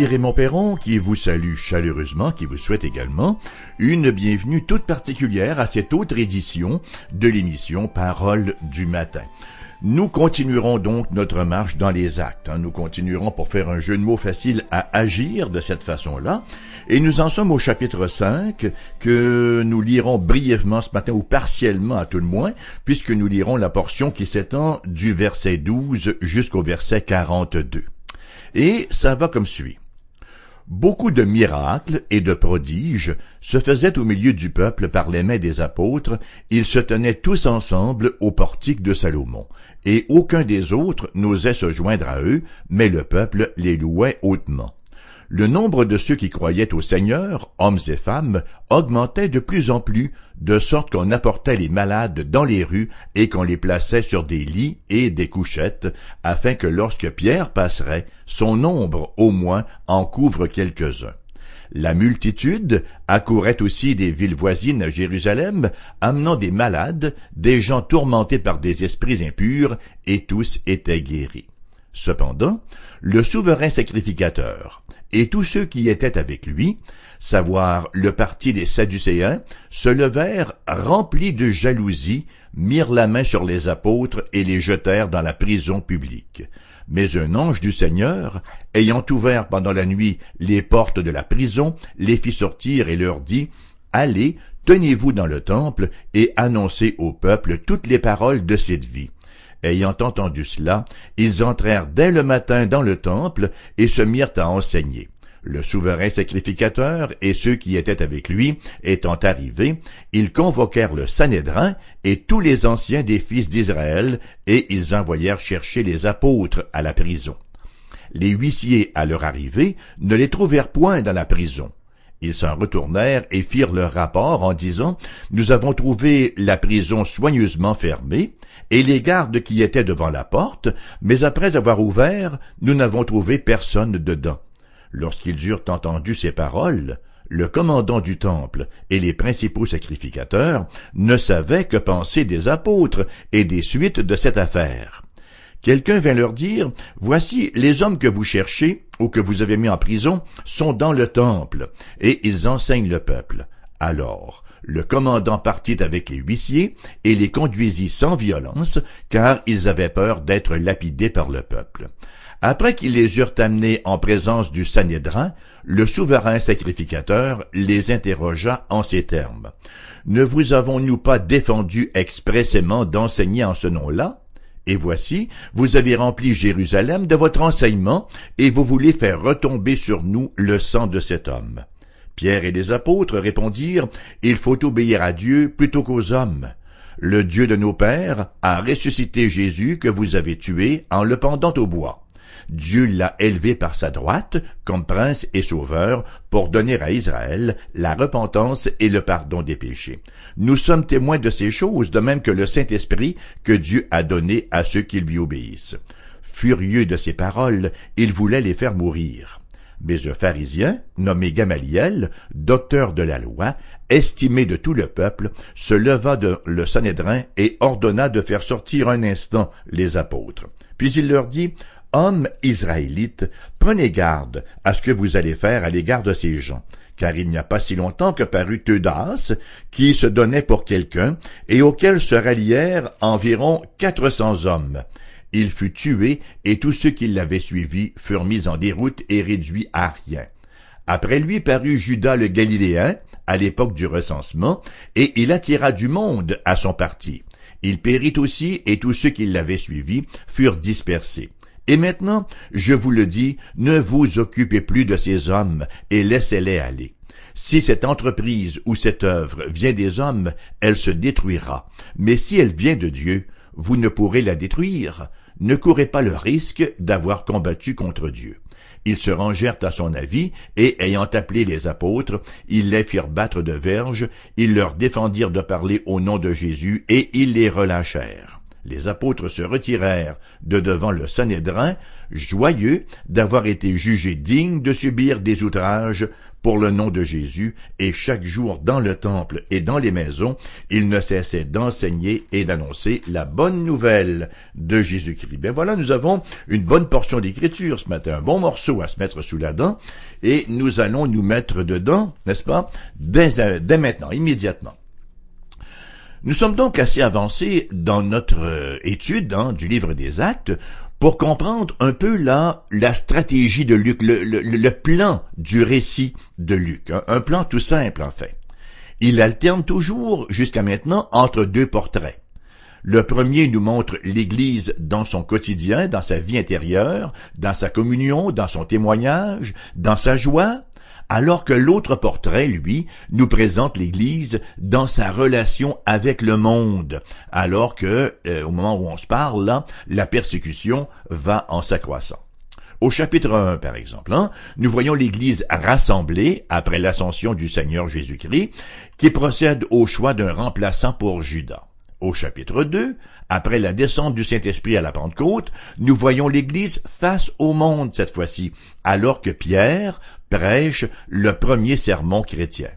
Ici Raymond Perron qui vous salue chaleureusement, qui vous souhaite également une bienvenue toute particulière à cette autre édition de l'émission Parole du matin. Nous continuerons donc notre marche dans les actes. Hein. Nous continuerons pour faire un jeu de mots facile à agir de cette façon-là. Et nous en sommes au chapitre 5 que nous lirons brièvement ce matin ou partiellement à tout le moins, puisque nous lirons la portion qui s'étend du verset 12 jusqu'au verset 42. Et ça va comme suit. Beaucoup de miracles et de prodiges se faisaient au milieu du peuple par les mains des apôtres, ils se tenaient tous ensemble au portique de Salomon, et aucun des autres n'osait se joindre à eux, mais le peuple les louait hautement. Le nombre de ceux qui croyaient au Seigneur, hommes et femmes, augmentait de plus en plus, de sorte qu'on apportait les malades dans les rues et qu'on les plaçait sur des lits et des couchettes, afin que lorsque Pierre passerait, son nombre au moins en couvre quelques-uns. La multitude accourait aussi des villes voisines à Jérusalem, amenant des malades, des gens tourmentés par des esprits impurs, et tous étaient guéris. Cependant, le souverain sacrificateur et tous ceux qui étaient avec lui, savoir le parti des Sadducéens, se levèrent remplis de jalousie, mirent la main sur les apôtres et les jetèrent dans la prison publique. Mais un ange du Seigneur, ayant ouvert pendant la nuit les portes de la prison, les fit sortir et leur dit, Allez, tenez-vous dans le temple et annoncez au peuple toutes les paroles de cette vie. Ayant entendu cela, ils entrèrent dès le matin dans le temple et se mirent à enseigner. Le souverain sacrificateur et ceux qui étaient avec lui étant arrivés, ils convoquèrent le Sanhédrin et tous les anciens des fils d'Israël, et ils envoyèrent chercher les apôtres à la prison. Les huissiers, à leur arrivée, ne les trouvèrent point dans la prison. Ils s'en retournèrent et firent leur rapport en disant, Nous avons trouvé la prison soigneusement fermée, et les gardes qui étaient devant la porte, mais après avoir ouvert, nous n'avons trouvé personne dedans. Lorsqu'ils eurent entendu ces paroles, le commandant du temple et les principaux sacrificateurs ne savaient que penser des apôtres et des suites de cette affaire. Quelqu'un vint leur dire, Voici les hommes que vous cherchez ou que vous avez mis en prison sont dans le temple, et ils enseignent le peuple. Alors, le commandant partit avec les huissiers et les conduisit sans violence, car ils avaient peur d'être lapidés par le peuple. Après qu'ils les eurent amenés en présence du Sanhédrin, le souverain sacrificateur les interrogea en ces termes. Ne vous avons-nous pas défendu expressément d'enseigner en ce nom-là? Et voici, vous avez rempli Jérusalem de votre enseignement, et vous voulez faire retomber sur nous le sang de cet homme. Pierre et les apôtres répondirent, Il faut obéir à Dieu plutôt qu'aux hommes. Le Dieu de nos pères a ressuscité Jésus que vous avez tué en le pendant au bois. Dieu l'a élevé par sa droite comme prince et sauveur pour donner à Israël la repentance et le pardon des péchés. Nous sommes témoins de ces choses, de même que le Saint-Esprit que Dieu a donné à ceux qui lui obéissent. Furieux de ces paroles, il voulait les faire mourir. Mais un pharisien, nommé Gamaliel, docteur de la loi, estimé de tout le peuple, se leva de le Sanhédrin et ordonna de faire sortir un instant les apôtres. Puis il leur dit, Hommes israélites, prenez garde à ce que vous allez faire à l'égard de ces gens, car il n'y a pas si longtemps que parut Teudas, qui se donnait pour quelqu'un, et auquel se rallièrent environ quatre cents hommes. Il fut tué, et tous ceux qui l'avaient suivi furent mis en déroute et réduits à rien. Après lui parut Judas le Galiléen, à l'époque du recensement, et il attira du monde à son parti. Il périt aussi, et tous ceux qui l'avaient suivi furent dispersés. Et maintenant, je vous le dis, ne vous occupez plus de ces hommes et laissez-les aller. Si cette entreprise ou cette œuvre vient des hommes, elle se détruira. Mais si elle vient de Dieu, vous ne pourrez la détruire. Ne courez pas le risque d'avoir combattu contre Dieu. Ils se rangèrent à son avis, et ayant appelé les apôtres, ils les firent battre de verges, ils leur défendirent de parler au nom de Jésus, et ils les relâchèrent. Les apôtres se retirèrent de devant le Sanhédrin, joyeux d'avoir été jugés dignes de subir des outrages pour le nom de Jésus, et chaque jour dans le temple et dans les maisons, ils ne cessaient d'enseigner et d'annoncer la bonne nouvelle de Jésus-Christ. Bien voilà, nous avons une bonne portion d'écriture ce matin, un bon morceau à se mettre sous la dent, et nous allons nous mettre dedans, n'est-ce pas, dès, dès maintenant, immédiatement. Nous sommes donc assez avancés dans notre euh, étude hein, du livre des actes pour comprendre un peu là la stratégie de Luc, le, plan du récit de Luc, un plan tout simple en fait. Il alterne toujours jusqu'à maintenant entre deux portraits. Le premier nous montre l'Église dans son quotidien, dans sa vie intérieure, dans sa communion, dans son témoignage, dans sa joie, alors que l'autre portrait, lui, nous présente l'Église dans sa relation avec le monde, alors que, euh, au moment où on se parle, là, la persécution va en s'accroissant. Au chapitre 1, par exemple, hein, nous voyons l'Église rassemblée après l'ascension du Seigneur Jésus-Christ, qui procède au choix d'un remplaçant pour Judas. Au chapitre 2, après la descente du Saint-Esprit à la Pentecôte, nous voyons l'Église face au monde cette fois-ci, alors que Pierre prêche le premier sermon chrétien.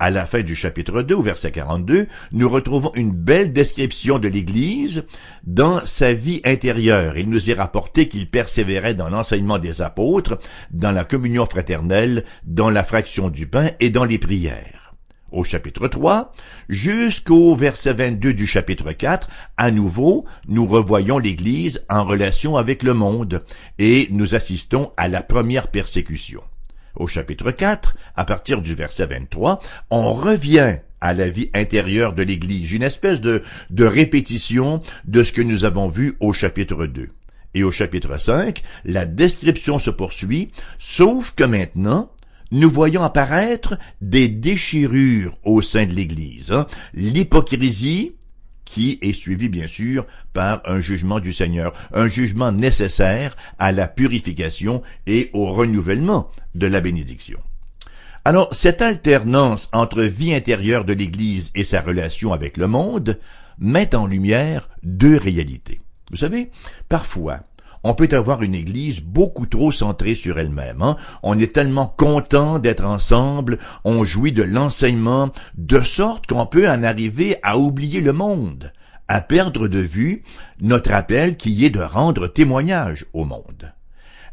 À la fin du chapitre 2, au verset 42, nous retrouvons une belle description de l'Église dans sa vie intérieure. Il nous est rapporté qu'il persévérait dans l'enseignement des apôtres, dans la communion fraternelle, dans la fraction du pain et dans les prières au chapitre 3, jusqu'au verset 22 du chapitre 4, à nouveau, nous revoyons l'Église en relation avec le monde et nous assistons à la première persécution. Au chapitre 4, à partir du verset 23, on revient à la vie intérieure de l'Église, une espèce de, de répétition de ce que nous avons vu au chapitre 2. Et au chapitre 5, la description se poursuit, sauf que maintenant, nous voyons apparaître des déchirures au sein de l'Église. Hein. L'hypocrisie, qui est suivie bien sûr par un jugement du Seigneur, un jugement nécessaire à la purification et au renouvellement de la bénédiction. Alors, cette alternance entre vie intérieure de l'Église et sa relation avec le monde met en lumière deux réalités. Vous savez, parfois, on peut avoir une Église beaucoup trop centrée sur elle-même. Hein. On est tellement content d'être ensemble, on jouit de l'enseignement, de sorte qu'on peut en arriver à oublier le monde, à perdre de vue notre appel qui est de rendre témoignage au monde.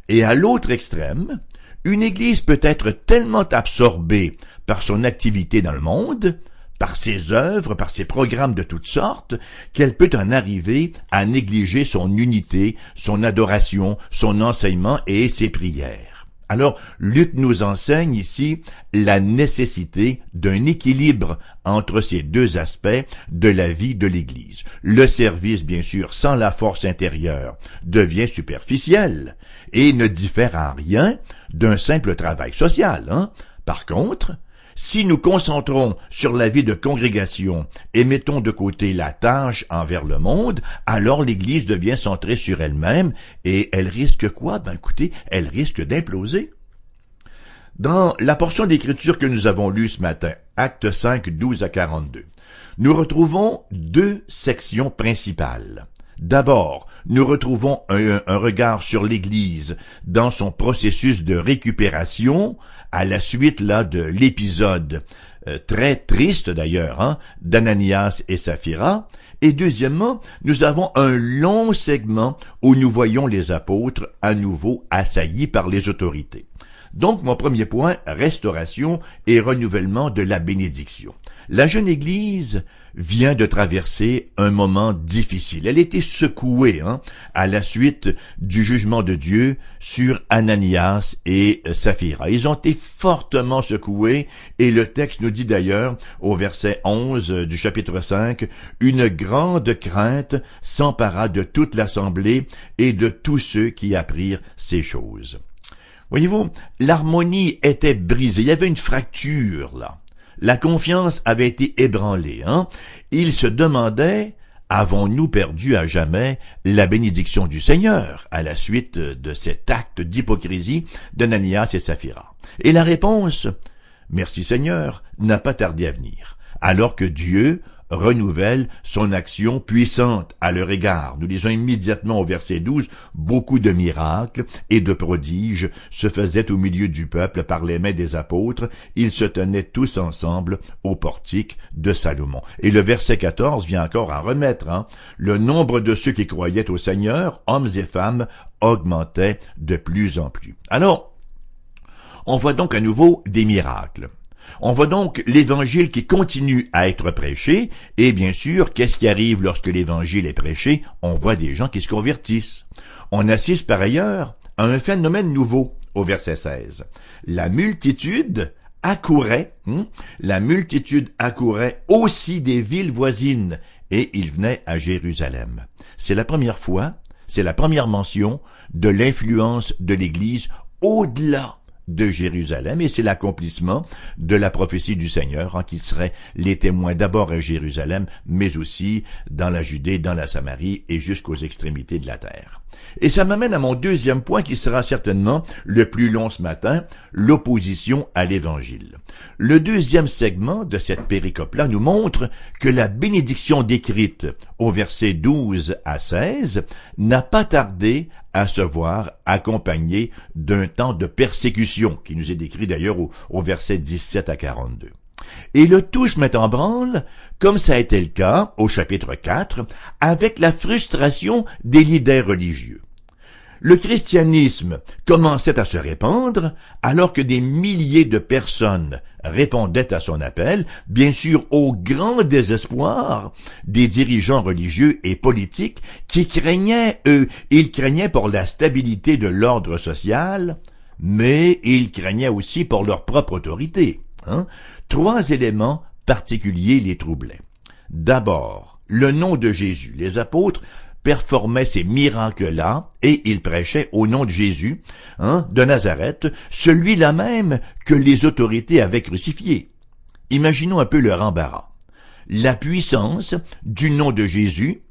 Et à l'autre extrême, une Église peut être tellement absorbée par son activité dans le monde par ses œuvres, par ses programmes de toutes sortes, qu'elle peut en arriver à négliger son unité, son adoration, son enseignement et ses prières. Alors, Luc nous enseigne ici la nécessité d'un équilibre entre ces deux aspects de la vie de l'Église. Le service, bien sûr, sans la force intérieure, devient superficiel et ne diffère en rien d'un simple travail social. Hein? Par contre, si nous concentrons sur la vie de congrégation et mettons de côté la tâche envers le monde, alors l'Église devient centrée sur elle-même et elle risque quoi? Ben écoutez, elle risque d'imploser. Dans la portion d'écriture que nous avons lue ce matin, acte 5, 12 à 42, nous retrouvons deux sections principales. D'abord, nous retrouvons un, un, regard sur l'Église dans son processus de récupération à la suite là de l'épisode euh, très triste d'ailleurs hein, d'Ananias et Saphira. Et deuxièmement, nous avons un long segment où nous voyons les apôtres à nouveau assaillis par les autorités. Donc mon premier point, restauration et renouvellement de la bénédiction. La jeune Église vient de traverser un moment difficile. Elle était secouée hein, à la suite du jugement de Dieu sur Ananias et Saphira. Ils ont été fortement secoués et le texte nous dit d'ailleurs au verset 11 du chapitre 5, une grande crainte s'empara de toute l'assemblée et de tous ceux qui apprirent ces choses. Voyez-vous, l'harmonie était brisée, il y avait une fracture là. La confiance avait été ébranlée. Hein? Il se demandait Avons-nous perdu à jamais la bénédiction du Seigneur à la suite de cet acte d'hypocrisie d'Ananias et Saphira? Et la réponse Merci Seigneur n'a pas tardé à venir, alors que Dieu renouvelle son action puissante à leur égard. Nous lisons immédiatement au verset 12, beaucoup de miracles et de prodiges se faisaient au milieu du peuple par les mains des apôtres. Ils se tenaient tous ensemble au portique de Salomon. Et le verset 14 vient encore à remettre. Hein, le nombre de ceux qui croyaient au Seigneur, hommes et femmes, augmentait de plus en plus. Alors, on voit donc à nouveau des miracles. On voit donc l'évangile qui continue à être prêché, et bien sûr, qu'est-ce qui arrive lorsque l'évangile est prêché? On voit des gens qui se convertissent. On assiste par ailleurs à un phénomène nouveau au verset 16. La multitude accourait, hein, la multitude accourait aussi des villes voisines, et il venait à Jérusalem. C'est la première fois, c'est la première mention de l'influence de l'Église au-delà de Jérusalem, et c'est l'accomplissement de la prophétie du Seigneur, en hein, qui serait les témoins d'abord à Jérusalem, mais aussi dans la Judée, dans la Samarie et jusqu'aux extrémités de la terre. Et ça m'amène à mon deuxième point qui sera certainement le plus long ce matin, l'opposition à l'Évangile. Le deuxième segment de cette péricope-là nous montre que la bénédiction décrite au verset 12 à 16 n'a pas tardé à se voir accompagnée d'un temps de persécution, qui nous est décrit d'ailleurs au, au verset 17 à 42. Et le tout se met en branle, comme ça a été le cas au chapitre 4, avec la frustration des leaders religieux. Le christianisme commençait à se répandre alors que des milliers de personnes répondaient à son appel, bien sûr au grand désespoir des dirigeants religieux et politiques qui craignaient, eux, ils craignaient pour la stabilité de l'ordre social, mais ils craignaient aussi pour leur propre autorité. Hein? Trois éléments particuliers les troublaient. D'abord, le nom de Jésus. Les apôtres performaient ces miracles-là et ils prêchaient au nom de Jésus, hein, de Nazareth, celui-là même que les autorités avaient crucifié. Imaginons un peu leur embarras. La puissance du nom de Jésus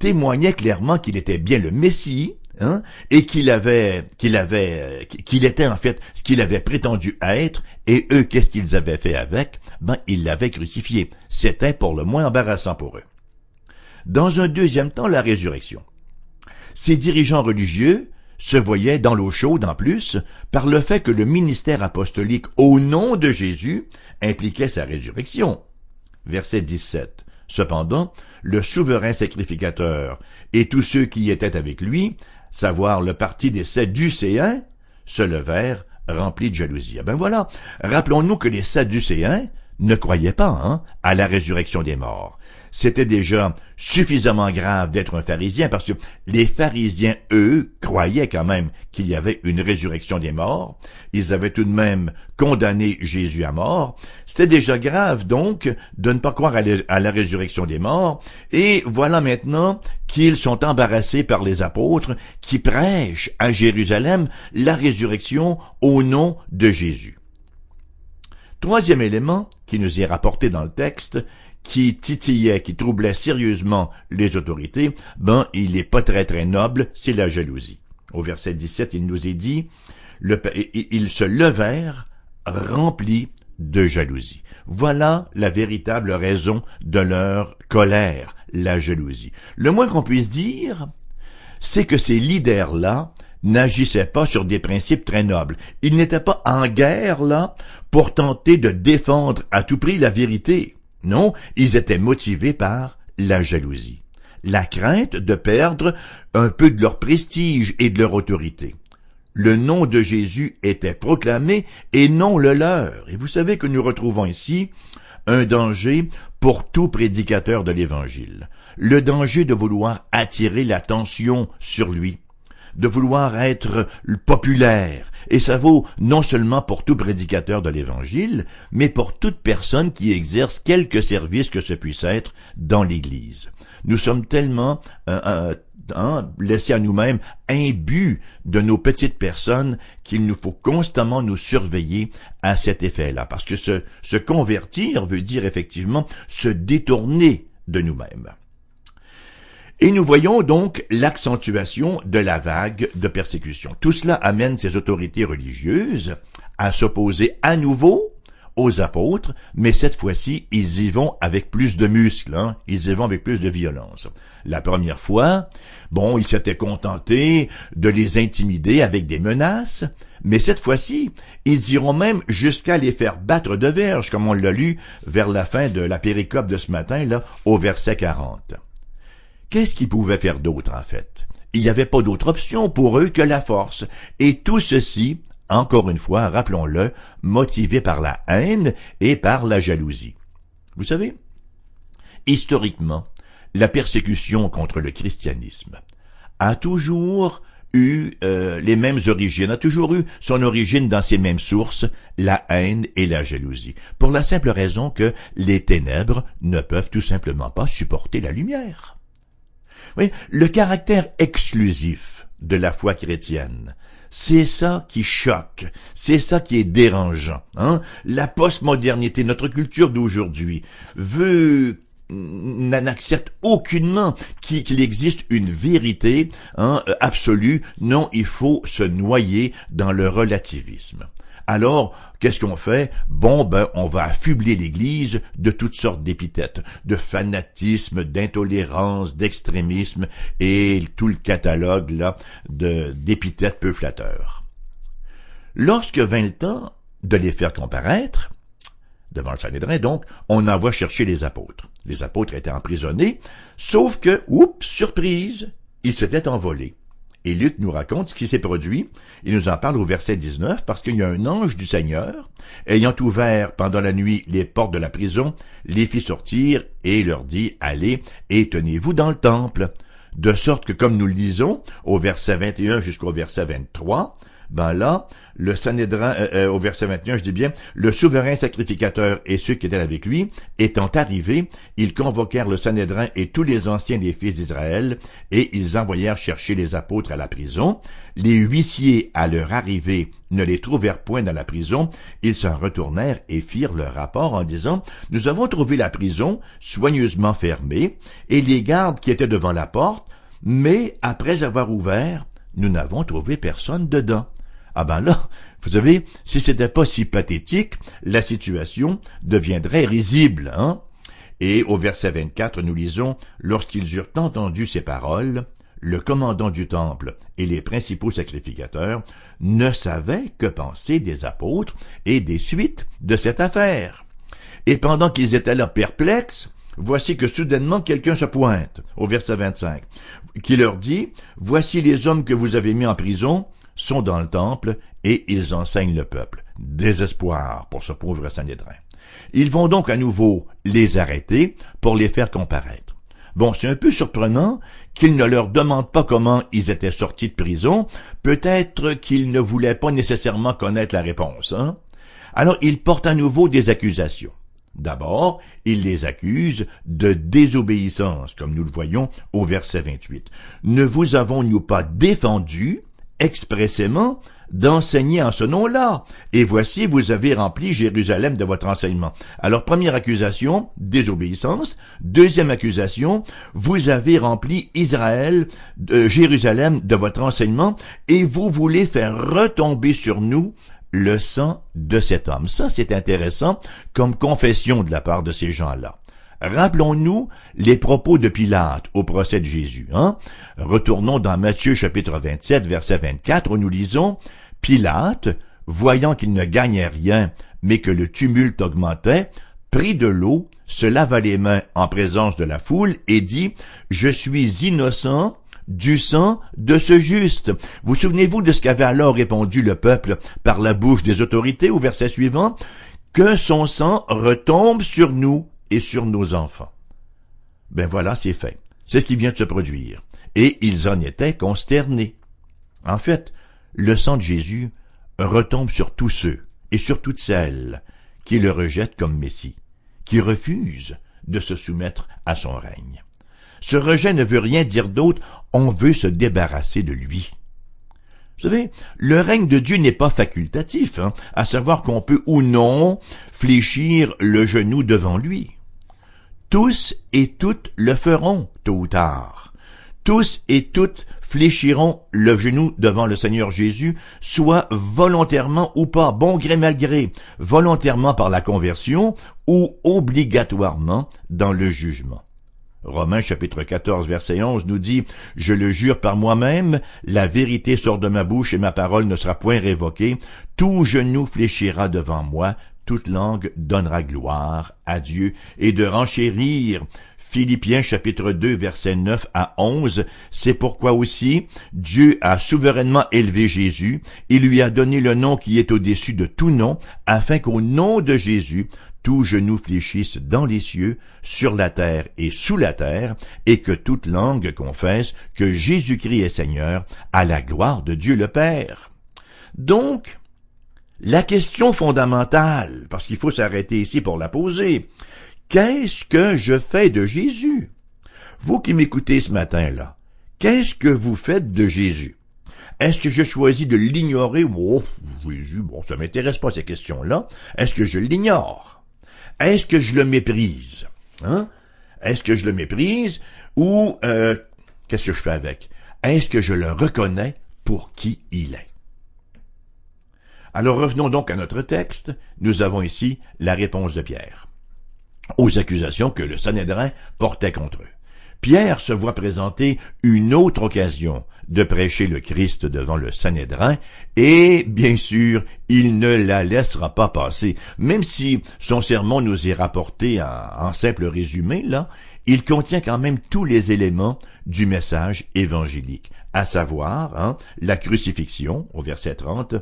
témoignait clairement qu'il était bien le Messie, Hein, et qu'il avait, qu'il avait, qu'il était en fait ce qu'il avait prétendu être, et eux, qu'est-ce qu'ils avaient fait avec? Ben, ils l'avaient crucifié. C'était pour le moins embarrassant pour eux. Dans un deuxième temps, la résurrection. Ces dirigeants religieux se voyaient dans l'eau chaude en plus par le fait que le ministère apostolique au nom de Jésus impliquait sa résurrection. Verset 17. Cependant, le souverain sacrificateur et tous ceux qui étaient avec lui savoir le parti des Sadducéens, se levèrent remplis de jalousie. Ah ben voilà, rappelons-nous que les Sadducéens ne croyaient pas hein, à la résurrection des morts c'était déjà suffisamment grave d'être un pharisien parce que les pharisiens, eux, croyaient quand même qu'il y avait une résurrection des morts. Ils avaient tout de même condamné Jésus à mort. C'était déjà grave donc de ne pas croire à la résurrection des morts. Et voilà maintenant qu'ils sont embarrassés par les apôtres qui prêchent à Jérusalem la résurrection au nom de Jésus. Troisième élément qui nous est rapporté dans le texte, qui titillait, qui troublait sérieusement les autorités, ben, il est pas très très noble, c'est la jalousie. Au verset 17, il nous est dit, ils se levèrent remplis de jalousie. Voilà la véritable raison de leur colère, la jalousie. Le moins qu'on puisse dire, c'est que ces leaders-là n'agissaient pas sur des principes très nobles. Ils n'étaient pas en guerre là pour tenter de défendre à tout prix la vérité. Non, ils étaient motivés par la jalousie, la crainte de perdre un peu de leur prestige et de leur autorité. Le nom de Jésus était proclamé et non le leur. Et vous savez que nous retrouvons ici un danger pour tout prédicateur de l'Évangile. Le danger de vouloir attirer l'attention sur lui, de vouloir être populaire. Et ça vaut non seulement pour tout prédicateur de l'Évangile, mais pour toute personne qui exerce quelque service que ce puisse être dans l'Église. Nous sommes tellement euh, euh, hein, laissés à nous-mêmes imbus de nos petites personnes qu'il nous faut constamment nous surveiller à cet effet-là. Parce que se, se convertir veut dire effectivement se détourner de nous-mêmes. Et nous voyons donc l'accentuation de la vague de persécution. Tout cela amène ces autorités religieuses à s'opposer à nouveau aux apôtres, mais cette fois-ci, ils y vont avec plus de muscles, hein? ils y vont avec plus de violence. La première fois, bon, ils s'étaient contentés de les intimider avec des menaces, mais cette fois-ci, ils iront même jusqu'à les faire battre de verge, comme on l'a lu vers la fin de la péricope de ce matin, là, au verset 40. Qu'est-ce qu'ils pouvaient faire d'autre, en fait? Il n'y avait pas d'autre option pour eux que la force. Et tout ceci, encore une fois, rappelons-le, motivé par la haine et par la jalousie. Vous savez, historiquement, la persécution contre le christianisme a toujours eu euh, les mêmes origines, a toujours eu son origine dans ces mêmes sources, la haine et la jalousie, pour la simple raison que les ténèbres ne peuvent tout simplement pas supporter la lumière. Oui, le caractère exclusif de la foi chrétienne, c'est ça qui choque, c'est ça qui est dérangeant. Hein? La postmodernité, notre culture d'aujourd'hui, veut n'accepte aucunement qu'il existe une vérité hein, absolue. Non, il faut se noyer dans le relativisme. Alors, qu'est-ce qu'on fait? Bon, ben, on va affubler l'Église de toutes sortes d'épithètes, de fanatisme, d'intolérance, d'extrémisme et tout le catalogue là d'épithètes peu flatteurs. Lorsque vint le temps de les faire comparaître devant le Sanhédrin, donc, on envoie chercher les apôtres. Les apôtres étaient emprisonnés, sauf que, oups, surprise, ils s'étaient envolés. Et Luc nous raconte ce qui s'est produit. Il nous en parle au verset 19 parce qu'il y a un ange du Seigneur, ayant ouvert pendant la nuit les portes de la prison, les fit sortir et leur dit, allez et tenez-vous dans le temple. De sorte que, comme nous le lisons, au verset 21 jusqu'au verset 23, ben là, le Sanhédrin, euh, euh, au verset 21, je dis bien, le souverain sacrificateur et ceux qui étaient avec lui, étant arrivés, ils convoquèrent le Sanhédrin et tous les anciens des fils d'Israël, et ils envoyèrent chercher les apôtres à la prison. Les huissiers, à leur arrivée, ne les trouvèrent point dans la prison, ils s'en retournèrent et firent leur rapport en disant, nous avons trouvé la prison soigneusement fermée, et les gardes qui étaient devant la porte, mais après avoir ouvert, nous n'avons trouvé personne dedans. Ah ben là, vous savez, si c'était pas si pathétique, la situation deviendrait risible, hein? Et au verset 24, nous lisons, lorsqu'ils eurent entendu ces paroles, le commandant du temple et les principaux sacrificateurs ne savaient que penser des apôtres et des suites de cette affaire. Et pendant qu'ils étaient là perplexes, voici que soudainement quelqu'un se pointe, au verset 25, qui leur dit, Voici les hommes que vous avez mis en prison, sont dans le temple et ils enseignent le peuple. Désespoir pour ce pauvre Sanhédrin. Ils vont donc à nouveau les arrêter pour les faire comparaître. Bon, c'est un peu surprenant qu'ils ne leur demandent pas comment ils étaient sortis de prison. Peut-être qu'ils ne voulaient pas nécessairement connaître la réponse. Hein? Alors ils portent à nouveau des accusations. D'abord, ils les accusent de désobéissance, comme nous le voyons au verset 28. Ne vous avons-nous pas défendu expressément d'enseigner en ce nom-là. Et voici, vous avez rempli Jérusalem de votre enseignement. Alors, première accusation, désobéissance. Deuxième accusation, vous avez rempli Israël, de Jérusalem de votre enseignement, et vous voulez faire retomber sur nous le sang de cet homme. Ça, c'est intéressant comme confession de la part de ces gens-là. Rappelons-nous les propos de Pilate au procès de Jésus. Hein? Retournons dans Matthieu chapitre 27, verset 24, où nous lisons Pilate, voyant qu'il ne gagnait rien, mais que le tumulte augmentait, prit de l'eau, se lava les mains en présence de la foule et dit, Je suis innocent du sang de ce juste. Vous souvenez-vous de ce qu'avait alors répondu le peuple par la bouche des autorités au verset suivant? Que son sang retombe sur nous et sur nos enfants. Ben voilà, c'est fait. C'est ce qui vient de se produire. Et ils en étaient consternés. En fait, le sang de Jésus retombe sur tous ceux et sur toutes celles qui le rejettent comme Messie, qui refusent de se soumettre à son règne. Ce rejet ne veut rien dire d'autre, on veut se débarrasser de lui. Vous savez, le règne de Dieu n'est pas facultatif, hein, à savoir qu'on peut ou non fléchir le genou devant lui. Tous et toutes le feront, tôt ou tard. tous et toutes fléchiront le genou devant le Seigneur Jésus, soit volontairement ou pas, bon gré mal gré, volontairement par la conversion ou obligatoirement dans le jugement. Romains chapitre 14 verset 11 nous dit, Je le jure par moi-même, la vérité sort de ma bouche et ma parole ne sera point révoquée, tout genou fléchira devant moi, toute langue donnera gloire à Dieu, et de renchérir. Philippiens chapitre 2 verset 9 à 11, c'est pourquoi aussi Dieu a souverainement élevé Jésus, il lui a donné le nom qui est au-dessus de tout nom, afin qu'au nom de Jésus, tout genou fléchisse dans les cieux, sur la terre et sous la terre, et que toute langue confesse que Jésus-Christ est Seigneur, à la gloire de Dieu le Père. Donc, la question fondamentale, parce qu'il faut s'arrêter ici pour la poser, Qu'est-ce que je fais de Jésus? Vous qui m'écoutez ce matin-là, qu'est-ce que vous faites de Jésus? Est-ce que je choisis de l'ignorer? Oh, Jésus, bon, ça m'intéresse pas ces questions-là. Est-ce que je l'ignore? Est-ce que je le méprise? Hein? Est-ce que je le méprise? Ou euh, qu'est-ce que je fais avec? Est-ce que je le reconnais pour qui il est? Alors revenons donc à notre texte. Nous avons ici la réponse de Pierre aux accusations que le Sanhédrin portait contre eux. Pierre se voit présenter une autre occasion de prêcher le Christ devant le Sanhédrin, et bien sûr, il ne la laissera pas passer. Même si son sermon nous est rapporté en, simple résumé, là, il contient quand même tous les éléments du message évangélique, à savoir hein, la crucifixion, au verset 30,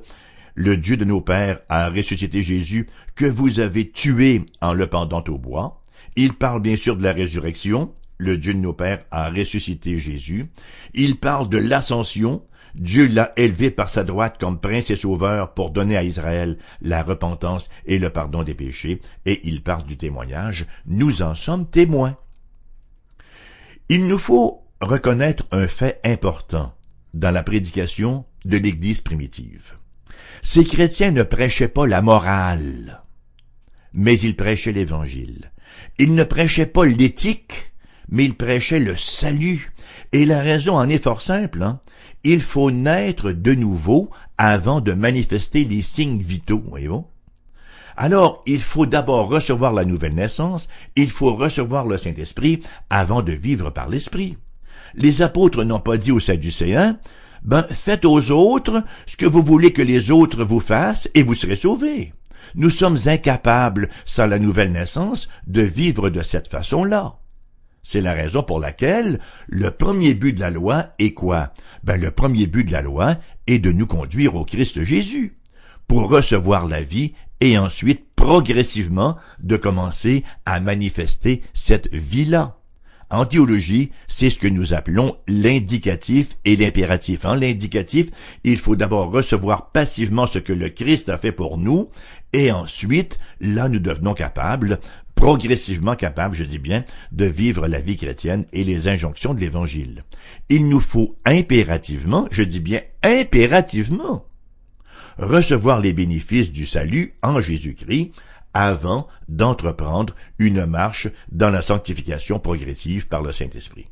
le Dieu de nos pères a ressuscité Jésus que vous avez tué en le pendant au bois. Il parle bien sûr de la résurrection. Le Dieu de nos pères a ressuscité Jésus. Il parle de l'ascension. Dieu l'a élevé par sa droite comme prince et sauveur pour donner à Israël la repentance et le pardon des péchés. Et il parle du témoignage. Nous en sommes témoins. Il nous faut reconnaître un fait important dans la prédication de l'Église primitive. Ces chrétiens ne prêchaient pas la morale, mais ils prêchaient l'évangile. Ils ne prêchaient pas l'éthique, mais ils prêchaient le salut. Et la raison en est fort simple. Hein? Il faut naître de nouveau avant de manifester les signes vitaux, voyez-vous. Alors, il faut d'abord recevoir la nouvelle naissance, il faut recevoir le Saint-Esprit avant de vivre par l'Esprit. Les apôtres n'ont pas dit aux Sadducéens, ben faites aux autres ce que vous voulez que les autres vous fassent et vous serez sauvés. Nous sommes incapables, sans la nouvelle naissance, de vivre de cette façon-là. C'est la raison pour laquelle le premier but de la loi est quoi? Ben, le premier but de la loi est de nous conduire au Christ Jésus, pour recevoir la vie et ensuite progressivement de commencer à manifester cette vie-là. En théologie, c'est ce que nous appelons l'indicatif et l'impératif. En l'indicatif, il faut d'abord recevoir passivement ce que le Christ a fait pour nous, et ensuite, là, nous devenons capables, progressivement capables, je dis bien, de vivre la vie chrétienne et les injonctions de l'Évangile. Il nous faut impérativement, je dis bien impérativement, recevoir les bénéfices du salut en Jésus-Christ avant d'entreprendre une marche dans la sanctification progressive par le Saint-Esprit.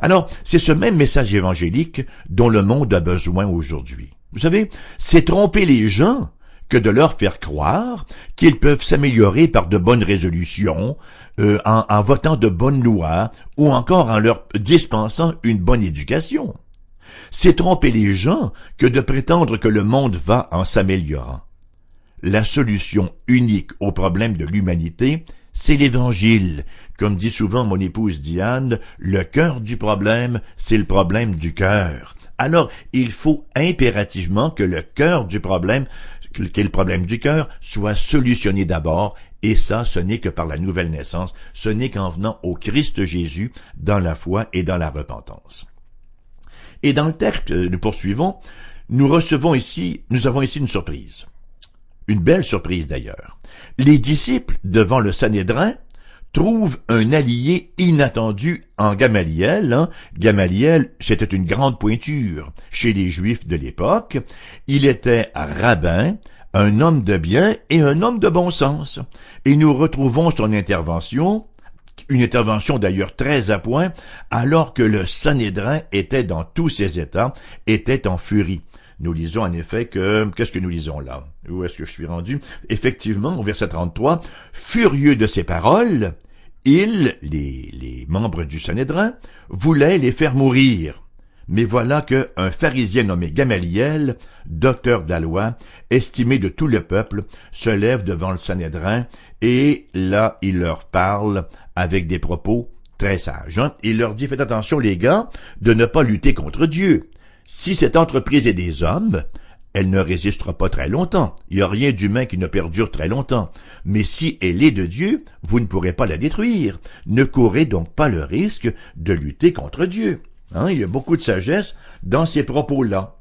Alors, c'est ce même message évangélique dont le monde a besoin aujourd'hui. Vous savez, c'est tromper les gens que de leur faire croire qu'ils peuvent s'améliorer par de bonnes résolutions, euh, en, en votant de bonnes lois, ou encore en leur dispensant une bonne éducation. C'est tromper les gens que de prétendre que le monde va en s'améliorant la solution unique au problème de l'humanité, c'est l'évangile. Comme dit souvent mon épouse Diane, le cœur du problème, c'est le problème du cœur. Alors, il faut impérativement que le cœur du problème, est le problème du cœur, soit solutionné d'abord, et ça, ce n'est que par la nouvelle naissance, ce n'est qu'en venant au Christ Jésus dans la foi et dans la repentance. Et dans le texte, nous poursuivons, nous recevons ici, nous avons ici une surprise. Une belle surprise d'ailleurs. Les disciples, devant le Sanhédrin, trouvent un allié inattendu en Gamaliel. Hein. Gamaliel, c'était une grande pointure chez les Juifs de l'époque. Il était rabbin, un homme de bien et un homme de bon sens. Et nous retrouvons son intervention une intervention d'ailleurs très à point, alors que le Sanhédrin était dans tous ses états, était en furie. Nous lisons en effet que, qu'est-ce que nous lisons là? Où est-ce que je suis rendu? Effectivement, au verset 33, furieux de ces paroles, ils, les, les membres du Sanhédrin, voulaient les faire mourir. Mais voilà que un pharisien nommé Gamaliel, docteur de la loi, estimé de tout le peuple, se lève devant le Sanhédrin, et là il leur parle avec des propos très sages. Hein. Il leur dit, faites attention les gars, de ne pas lutter contre Dieu. Si cette entreprise est des hommes, elle ne résistera pas très longtemps. Il n'y a rien d'humain qui ne perdure très longtemps. Mais si elle est de Dieu, vous ne pourrez pas la détruire. Ne courez donc pas le risque de lutter contre Dieu. Hein, il y a beaucoup de sagesse dans ces propos-là.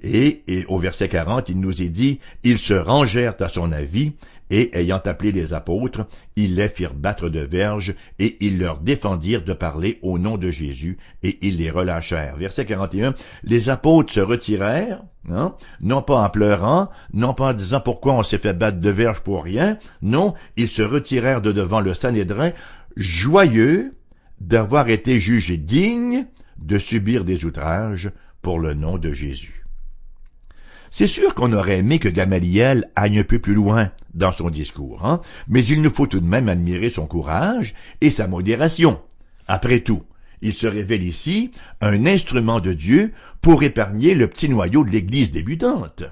Et, et, au verset 40, il nous est dit, ils se rangèrent à son avis et ayant appelé les apôtres, ils les firent battre de verges, et ils leur défendirent de parler au nom de Jésus, et ils les relâchèrent. Verset 41, les apôtres se retirèrent, hein, non pas en pleurant, non pas en disant pourquoi on s'est fait battre de verges pour rien, non, ils se retirèrent de devant le Sanhédrin, joyeux d'avoir été jugés dignes de subir des outrages pour le nom de Jésus. C'est sûr qu'on aurait aimé que Gamaliel aille un peu plus loin dans son discours, hein? mais il nous faut tout de même admirer son courage et sa modération. Après tout, il se révèle ici un instrument de Dieu pour épargner le petit noyau de l'Église débutante.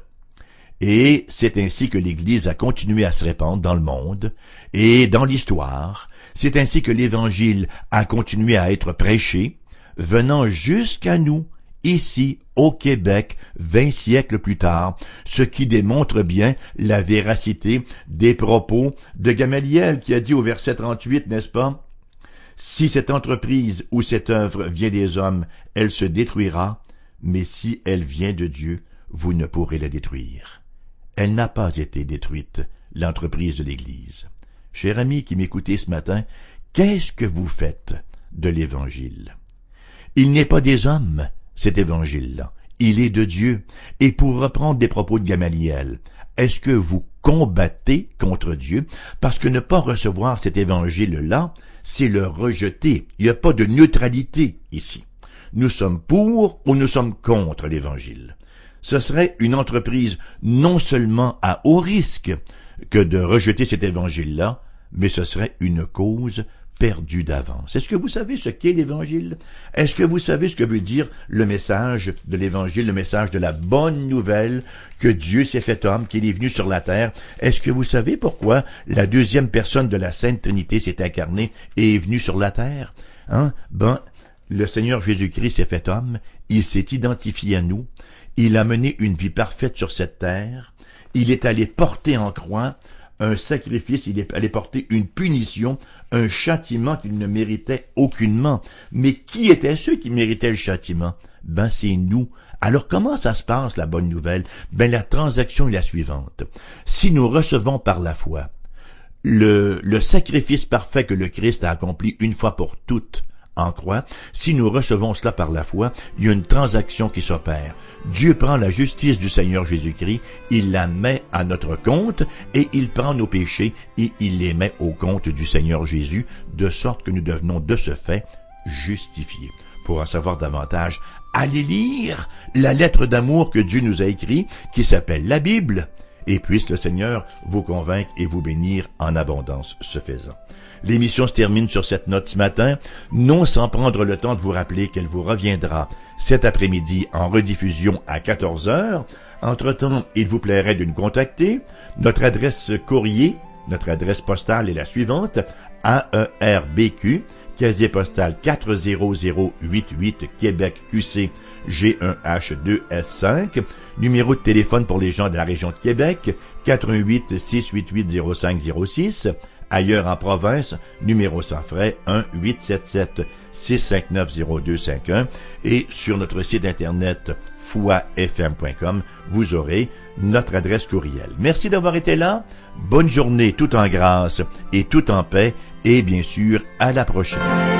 Et c'est ainsi que l'Église a continué à se répandre dans le monde et dans l'histoire. C'est ainsi que l'Évangile a continué à être prêché, venant jusqu'à nous ici au Québec vingt siècles plus tard, ce qui démontre bien la véracité des propos de Gamaliel qui a dit au verset 38, n'est-ce pas? Si cette entreprise ou cette œuvre vient des hommes, elle se détruira, mais si elle vient de Dieu, vous ne pourrez la détruire. Elle n'a pas été détruite, l'entreprise de l'Église. Cher ami qui m'écoutez ce matin, qu'est-ce que vous faites de l'Évangile? Il n'est pas des hommes, cet évangile-là. Il est de Dieu. Et pour reprendre des propos de Gamaliel, est-ce que vous combattez contre Dieu? Parce que ne pas recevoir cet évangile-là, c'est le rejeter. Il n'y a pas de neutralité ici. Nous sommes pour ou nous sommes contre l'évangile. Ce serait une entreprise non seulement à haut risque que de rejeter cet évangile-là, mais ce serait une cause perdu d'avance. Est-ce que vous savez ce qu'est l'Évangile? Est-ce que vous savez ce que veut dire le message de l'Évangile, le message de la bonne nouvelle que Dieu s'est fait homme, qu'il est venu sur la terre? Est-ce que vous savez pourquoi la deuxième personne de la Sainte Trinité s'est incarnée et est venue sur la terre? Hein? Ben, le Seigneur Jésus-Christ s'est fait homme, il s'est identifié à nous, il a mené une vie parfaite sur cette terre, il est allé porter en croix un sacrifice, il allé porter une punition, un châtiment qu'il ne méritait aucunement. Mais qui étaient ceux qui méritaient le châtiment? Ben, c'est nous. Alors comment ça se passe, la bonne nouvelle? Ben, la transaction est la suivante. Si nous recevons par la foi le, le sacrifice parfait que le Christ a accompli une fois pour toutes, en croix, si nous recevons cela par la foi, il y a une transaction qui s'opère. Dieu prend la justice du Seigneur Jésus-Christ, il la met à notre compte et il prend nos péchés et il les met au compte du Seigneur Jésus, de sorte que nous devenons de ce fait justifiés. Pour en savoir davantage, allez lire la lettre d'amour que Dieu nous a écrite, qui s'appelle la Bible, et puisse le Seigneur vous convaincre et vous bénir en abondance ce faisant. L'émission se termine sur cette note ce matin, non sans prendre le temps de vous rappeler qu'elle vous reviendra cet après-midi en rediffusion à 14 heures. Entre-temps, il vous plairait de nous contacter. Notre adresse courrier, notre adresse postale est la suivante, AERBQ, casier postal 40088 Québec QC G1H2S5, numéro de téléphone pour les gens de la région de Québec, 88 688 0506, Ailleurs en province, numéro sans frais 1-877-659-0251 et sur notre site internet foifm.com, vous aurez notre adresse courriel. Merci d'avoir été là. Bonne journée tout en grâce et tout en paix et bien sûr à la prochaine.